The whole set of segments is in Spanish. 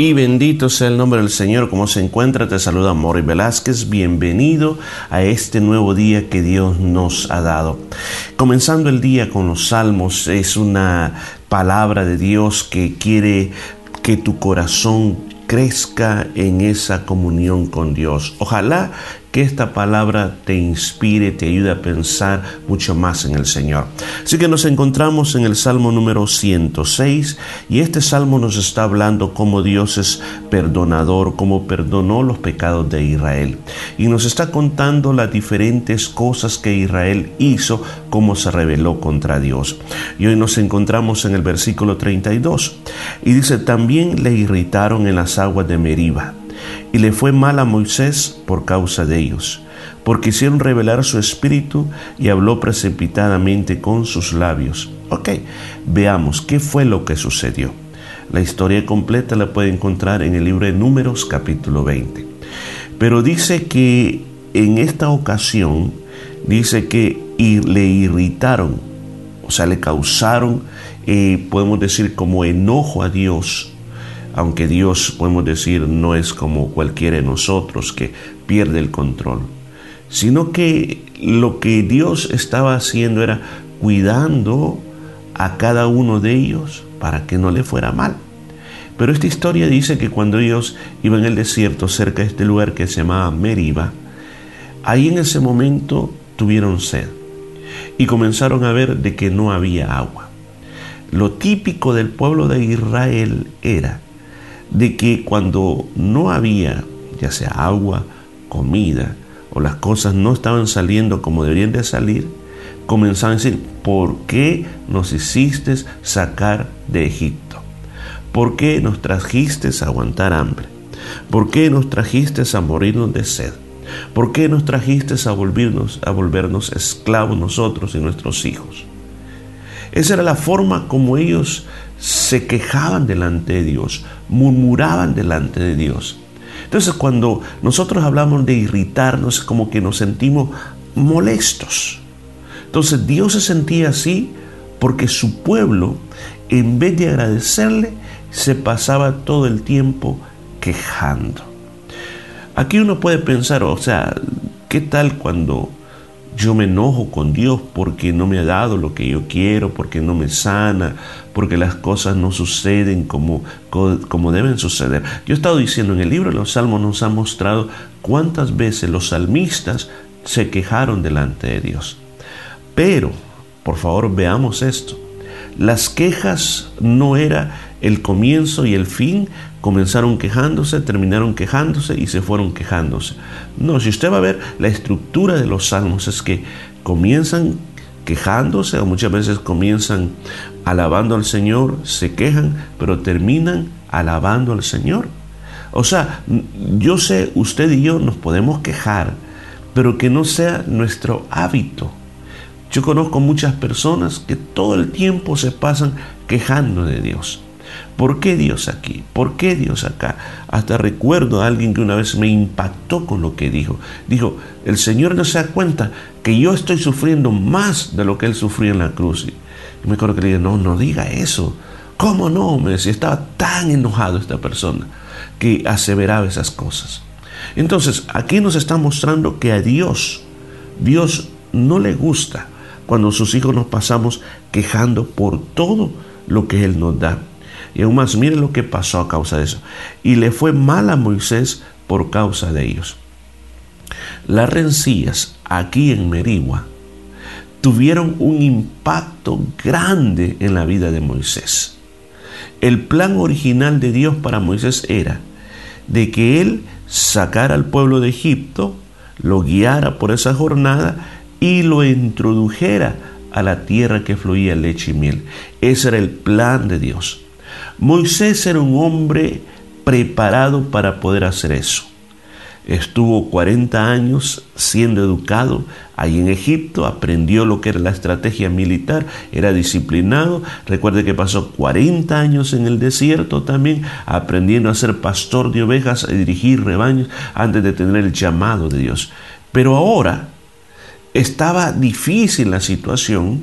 Y bendito sea el nombre del Señor. Como se encuentra, te saluda Mori Velázquez. Bienvenido a este nuevo día que Dios nos ha dado. Comenzando el día con los salmos, es una palabra de Dios que quiere que tu corazón crezca en esa comunión con Dios. Ojalá que esta palabra te inspire, te ayude a pensar mucho más en el Señor. Así que nos encontramos en el Salmo número 106 y este salmo nos está hablando cómo Dios es perdonador, cómo perdonó los pecados de Israel. Y nos está contando las diferentes cosas que Israel hizo, cómo se rebeló contra Dios. Y hoy nos encontramos en el versículo 32 y dice, también le irritaron en las aguas de Meriba y le fue mal a Moisés por causa de ellos, porque hicieron revelar su espíritu y habló precipitadamente con sus labios. Ok, veamos qué fue lo que sucedió. La historia completa la puede encontrar en el libro de Números capítulo 20. Pero dice que en esta ocasión, dice que le irritaron, o sea, le causaron, eh, podemos decir, como enojo a Dios aunque Dios, podemos decir, no es como cualquiera de nosotros que pierde el control, sino que lo que Dios estaba haciendo era cuidando a cada uno de ellos para que no le fuera mal. Pero esta historia dice que cuando ellos iban en el desierto cerca de este lugar que se llamaba Meriba, ahí en ese momento tuvieron sed y comenzaron a ver de que no había agua. Lo típico del pueblo de Israel era de que cuando no había ya sea agua, comida o las cosas no estaban saliendo como deberían de salir, comenzaban a decir, ¿por qué nos hiciste sacar de Egipto? ¿Por qué nos trajiste a aguantar hambre? ¿Por qué nos trajiste a morirnos de sed? ¿Por qué nos trajiste a volvernos, a volvernos esclavos nosotros y nuestros hijos? Esa era la forma como ellos se quejaban delante de Dios, murmuraban delante de Dios. Entonces cuando nosotros hablamos de irritarnos, como que nos sentimos molestos. Entonces Dios se sentía así porque su pueblo, en vez de agradecerle, se pasaba todo el tiempo quejando. Aquí uno puede pensar, o sea, ¿qué tal cuando yo me enojo con Dios porque no me ha dado lo que yo quiero, porque no me sana, porque las cosas no suceden como, como deben suceder. Yo he estado diciendo en el libro de los Salmos nos ha mostrado cuántas veces los salmistas se quejaron delante de Dios. Pero, por favor, veamos esto. Las quejas no era el comienzo y el fin, comenzaron quejándose, terminaron quejándose y se fueron quejándose. No, si usted va a ver la estructura de los salmos es que comienzan quejándose o muchas veces comienzan alabando al Señor, se quejan, pero terminan alabando al Señor. O sea, yo sé, usted y yo nos podemos quejar, pero que no sea nuestro hábito. Yo conozco muchas personas que todo el tiempo se pasan quejando de Dios. ¿Por qué Dios aquí? ¿Por qué Dios acá? Hasta recuerdo a alguien que una vez me impactó con lo que dijo. Dijo, el Señor no se da cuenta que yo estoy sufriendo más de lo que Él sufrió en la cruz. Y me acuerdo que le dije, no, no diga eso. ¿Cómo no? Me decía, estaba tan enojado esta persona que aseveraba esas cosas. Entonces, aquí nos está mostrando que a Dios, Dios no le gusta cuando sus hijos nos pasamos quejando por todo lo que Él nos da. Y aún más, miren lo que pasó a causa de eso. Y le fue mal a Moisés por causa de ellos. Las rencillas aquí en Merigua tuvieron un impacto grande en la vida de Moisés. El plan original de Dios para Moisés era de que él sacara al pueblo de Egipto, lo guiara por esa jornada y lo introdujera a la tierra que fluía leche y miel. Ese era el plan de Dios. Moisés era un hombre preparado para poder hacer eso. Estuvo 40 años siendo educado ahí en Egipto, aprendió lo que era la estrategia militar, era disciplinado. Recuerde que pasó 40 años en el desierto también, aprendiendo a ser pastor de ovejas, a dirigir rebaños antes de tener el llamado de Dios. Pero ahora estaba difícil la situación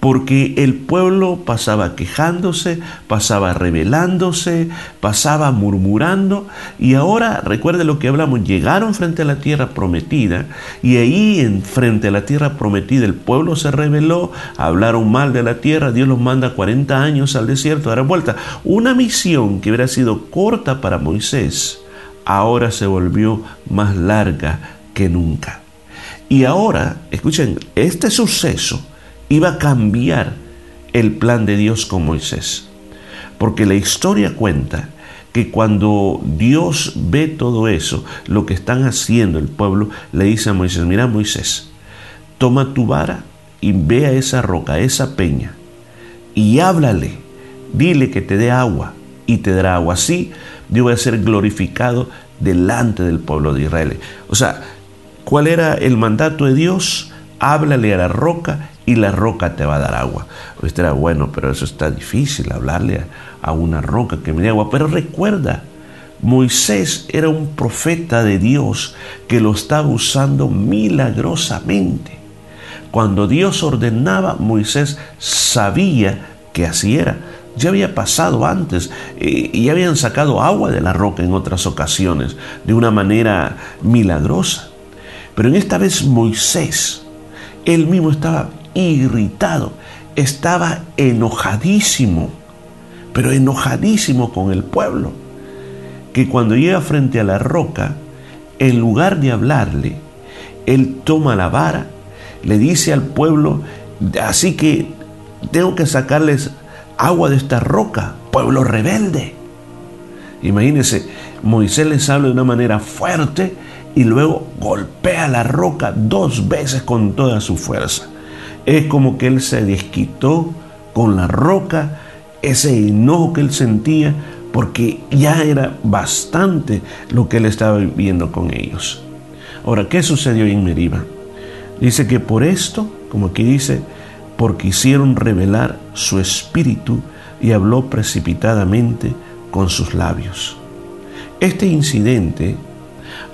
porque el pueblo pasaba quejándose, pasaba rebelándose, pasaba murmurando y ahora, recuerde lo que hablamos, llegaron frente a la tierra prometida y ahí en frente a la tierra prometida el pueblo se rebeló, hablaron mal de la tierra, Dios los manda 40 años al desierto a dar vuelta. Una misión que hubiera sido corta para Moisés, ahora se volvió más larga que nunca. Y ahora, escuchen, este suceso iba a cambiar el plan de Dios con Moisés. Porque la historia cuenta que cuando Dios ve todo eso, lo que están haciendo el pueblo, le dice a Moisés, mira Moisés, toma tu vara y ve a esa roca, esa peña, y háblale, dile que te dé agua y te dará agua. Así Dios va a ser glorificado delante del pueblo de Israel. O sea, ¿cuál era el mandato de Dios? Háblale a la roca y la roca te va a dar agua. Usted era bueno, pero eso está difícil, hablarle a, una roca que me dé agua. Pero recuerda, Moisés era un profeta de Dios que lo estaba usando milagrosamente. Cuando Dios ordenaba, Moisés sabía que así era. Ya había pasado antes eh, y habían sacado agua de la roca en otras ocasiones de una manera milagrosa. Pero en esta vez Moisés, él mismo estaba irritado, estaba enojadísimo, pero enojadísimo con el pueblo, que cuando llega frente a la roca, en lugar de hablarle, él toma la vara, le dice al pueblo, así que tengo que sacarles agua de esta roca, pueblo rebelde. Imagínense, Moisés les habla de una manera fuerte y luego golpea la roca dos veces con toda su fuerza. Es como que él se desquitó con la roca, ese enojo que él sentía, porque ya era bastante lo que él estaba viviendo con ellos. Ahora, ¿qué sucedió en Meriba? Dice que por esto, como aquí dice, porque hicieron revelar su espíritu y habló precipitadamente con sus labios. Este incidente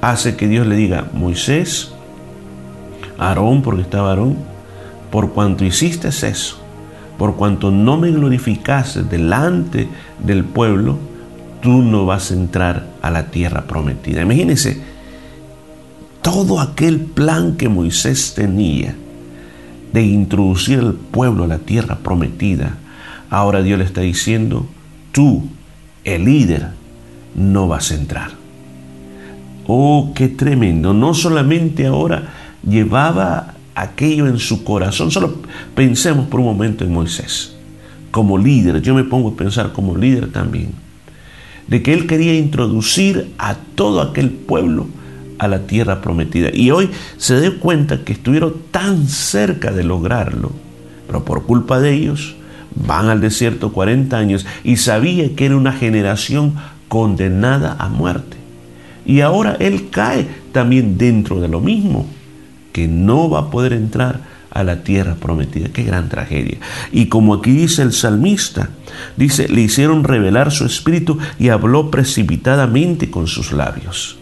hace que Dios le diga, Moisés, Aarón, porque estaba Aarón, por cuanto hiciste eso, por cuanto no me glorificaste delante del pueblo, tú no vas a entrar a la tierra prometida. Imagínense, todo aquel plan que Moisés tenía de introducir al pueblo a la tierra prometida, ahora Dios le está diciendo, tú, el líder, no vas a entrar. Oh, qué tremendo. No solamente ahora llevaba aquello en su corazón. Solo pensemos por un momento en Moisés. Como líder, yo me pongo a pensar como líder también, de que él quería introducir a todo aquel pueblo a la tierra prometida. Y hoy se dio cuenta que estuvieron tan cerca de lograrlo, pero por culpa de ellos van al desierto 40 años y sabía que era una generación condenada a muerte. Y ahora él cae también dentro de lo mismo que no va a poder entrar a la tierra prometida. Qué gran tragedia. Y como aquí dice el salmista, dice, le hicieron revelar su espíritu y habló precipitadamente con sus labios.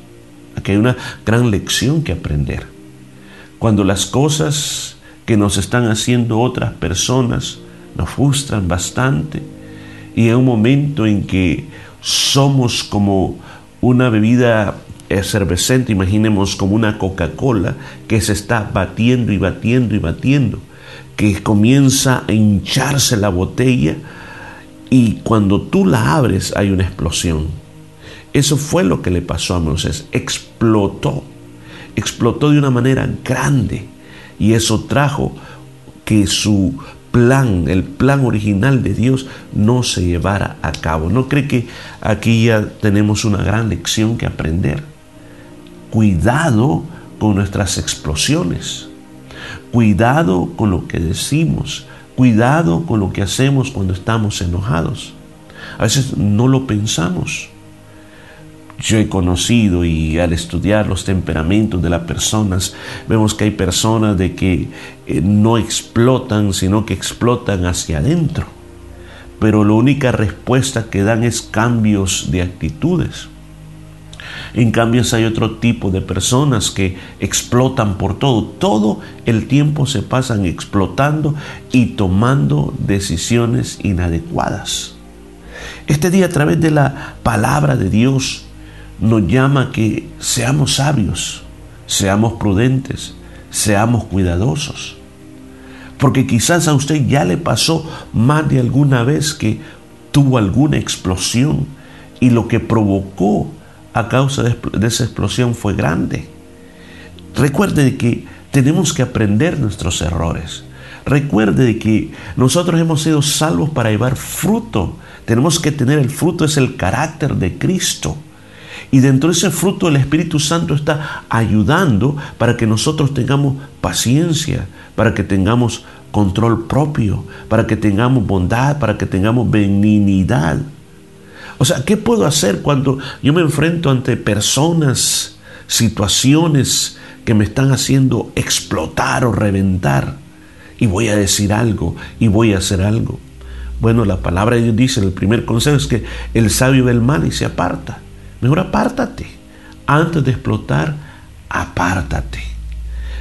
Aquí hay una gran lección que aprender. Cuando las cosas que nos están haciendo otras personas nos frustran bastante y hay un momento en que somos como una bebida efervescente, imaginemos como una Coca-Cola que se está batiendo y batiendo y batiendo, que comienza a hincharse la botella y cuando tú la abres hay una explosión. Eso fue lo que le pasó a Moisés, explotó, explotó de una manera grande y eso trajo que su plan, el plan original de Dios no se llevara a cabo. ¿No cree que aquí ya tenemos una gran lección que aprender? Cuidado con nuestras explosiones. Cuidado con lo que decimos. Cuidado con lo que hacemos cuando estamos enojados. A veces no lo pensamos. Yo he conocido y al estudiar los temperamentos de las personas, vemos que hay personas de que eh, no explotan, sino que explotan hacia adentro. Pero la única respuesta que dan es cambios de actitudes. En cambio, hay otro tipo de personas que explotan por todo. Todo el tiempo se pasan explotando y tomando decisiones inadecuadas. Este día a través de la palabra de Dios nos llama a que seamos sabios, seamos prudentes, seamos cuidadosos. Porque quizás a usted ya le pasó más de alguna vez que tuvo alguna explosión y lo que provocó a causa de, esa explosión fue grande. Recuerde que tenemos que aprender nuestros errores. Recuerde que nosotros hemos sido salvos para llevar fruto. Tenemos que tener el fruto, es el carácter de Cristo. Y dentro de ese fruto el Espíritu Santo está ayudando para que nosotros tengamos paciencia, para que tengamos control propio, para que tengamos bondad, para que tengamos benignidad. O sea, ¿qué puedo hacer cuando yo me enfrento ante personas, situaciones que me están haciendo explotar o reventar? Y voy a decir algo y voy a hacer algo. Bueno, la palabra de Dios dice, el primer consejo es que el sabio ve el mal y se aparta. Mejor apártate. Antes de explotar, apártate.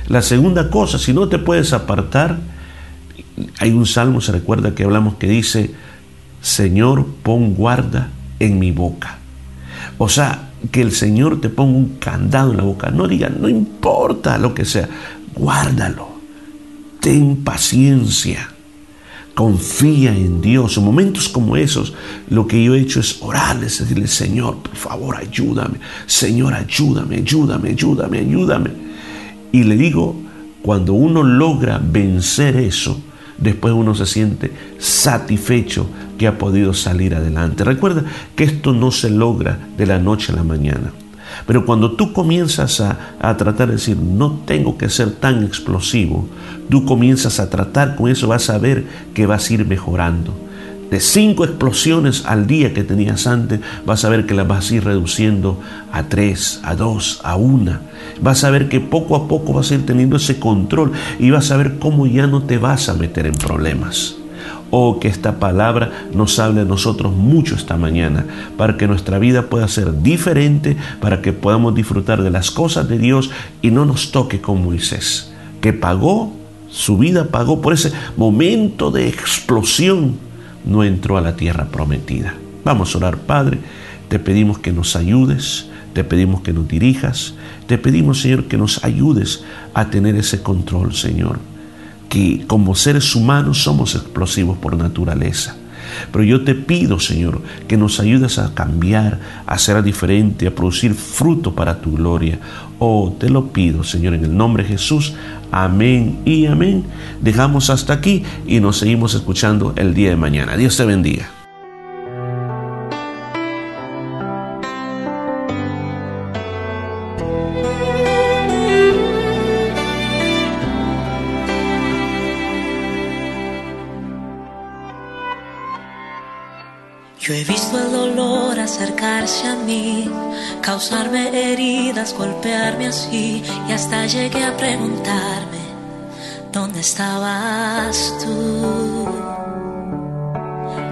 La segunda cosa, si no te puedes apartar, hay un salmo, se recuerda que hablamos que dice, Señor, pon guarda en mi boca. O sea, que el Señor te ponga un candado en la boca. No diga, no importa lo que sea, guárdalo. Ten paciencia. Confía en Dios. En momentos como esos, lo que yo he hecho es orarles, decirle, Señor, por favor, ayúdame. Señor, ayúdame, ayúdame, ayúdame, ayúdame. Y le digo, cuando uno logra vencer eso, después uno se siente satisfecho que ha podido salir adelante. Recuerda que esto no se logra de la noche a la mañana. Pero cuando tú comienzas a, a, tratar de decir, no tengo que ser tan explosivo, tú comienzas a tratar con eso, vas a ver que vas a ir mejorando de cinco explosiones al día que tenías antes, vas a ver que las vas a ir reduciendo a tres, a dos, a una. Vas a ver que poco a poco vas a ir teniendo ese control y vas a ver cómo ya no te vas a meter en problemas. Oh, que esta palabra nos hable a nosotros mucho esta mañana, para que nuestra vida pueda ser diferente, para que podamos disfrutar de las cosas de Dios y no nos toque con Moisés, que pagó, su vida pagó por ese momento de explosión no entró a la tierra prometida. Vamos a orar, Padre, te pedimos que nos ayudes, te pedimos que nos dirijas, te pedimos, Señor, que nos ayudes a tener ese control, Señor, que como seres humanos somos explosivos por naturaleza. Pero yo te pido, Señor, que nos ayudes a cambiar, a ser diferente, a producir fruto para tu gloria. Oh, te lo pido, Señor, en el nombre de Jesús. Amén y amén. Dejamos hasta aquí y nos seguimos escuchando el día de mañana. Dios te bendiga. Yo he visto el dolor acercarse a mí, causarme heridas, golpearme así, y hasta llegué a preguntarme, ¿dónde estabas tú?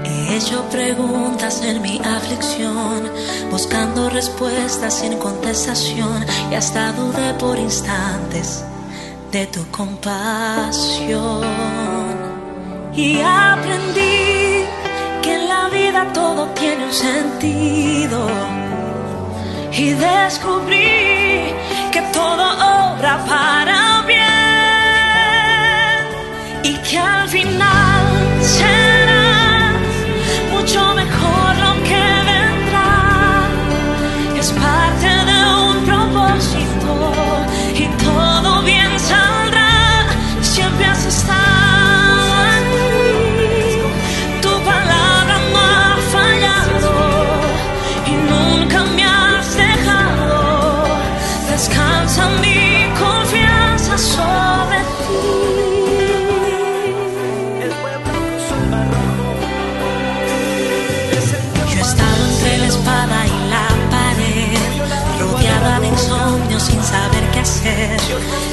He hecho preguntas en mi aflicción, buscando respuestas sin contestación, y hasta dudé por instantes de tu compasión. Y aprendí todo tiene un sentido. Y descubrí que todo obra para bien. Y que al final será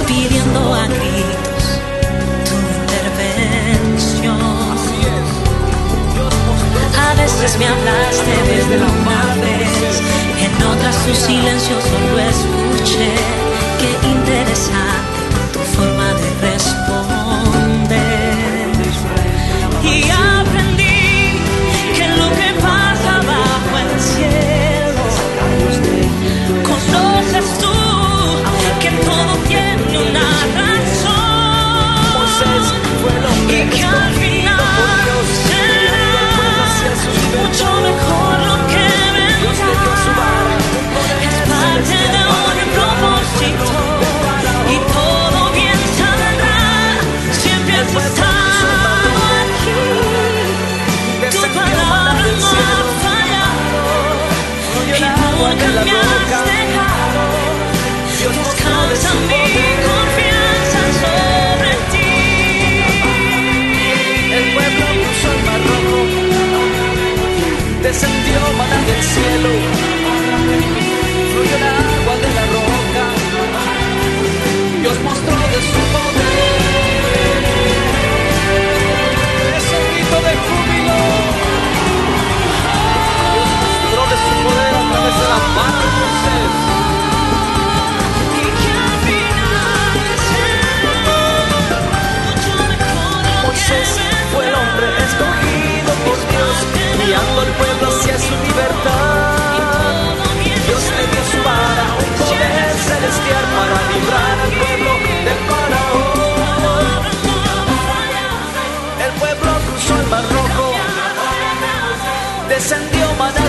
pidiendo a gritos tu intervención. A veces me hablaste desde una vez, en otras tu silencioso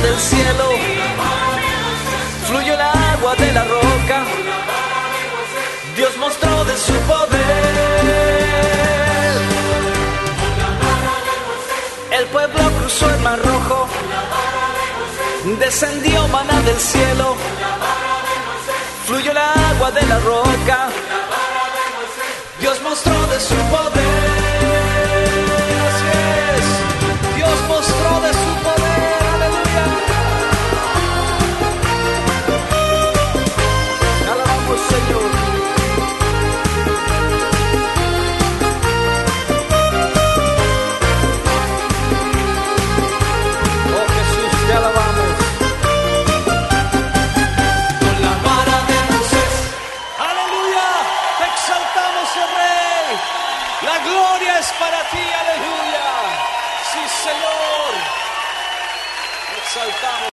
del cielo, fluyó el agua de la roca, Dios mostró de su poder. El pueblo cruzó el mar rojo, descendió maná del cielo, fluyó el agua de la roca, Dios mostró de su poder.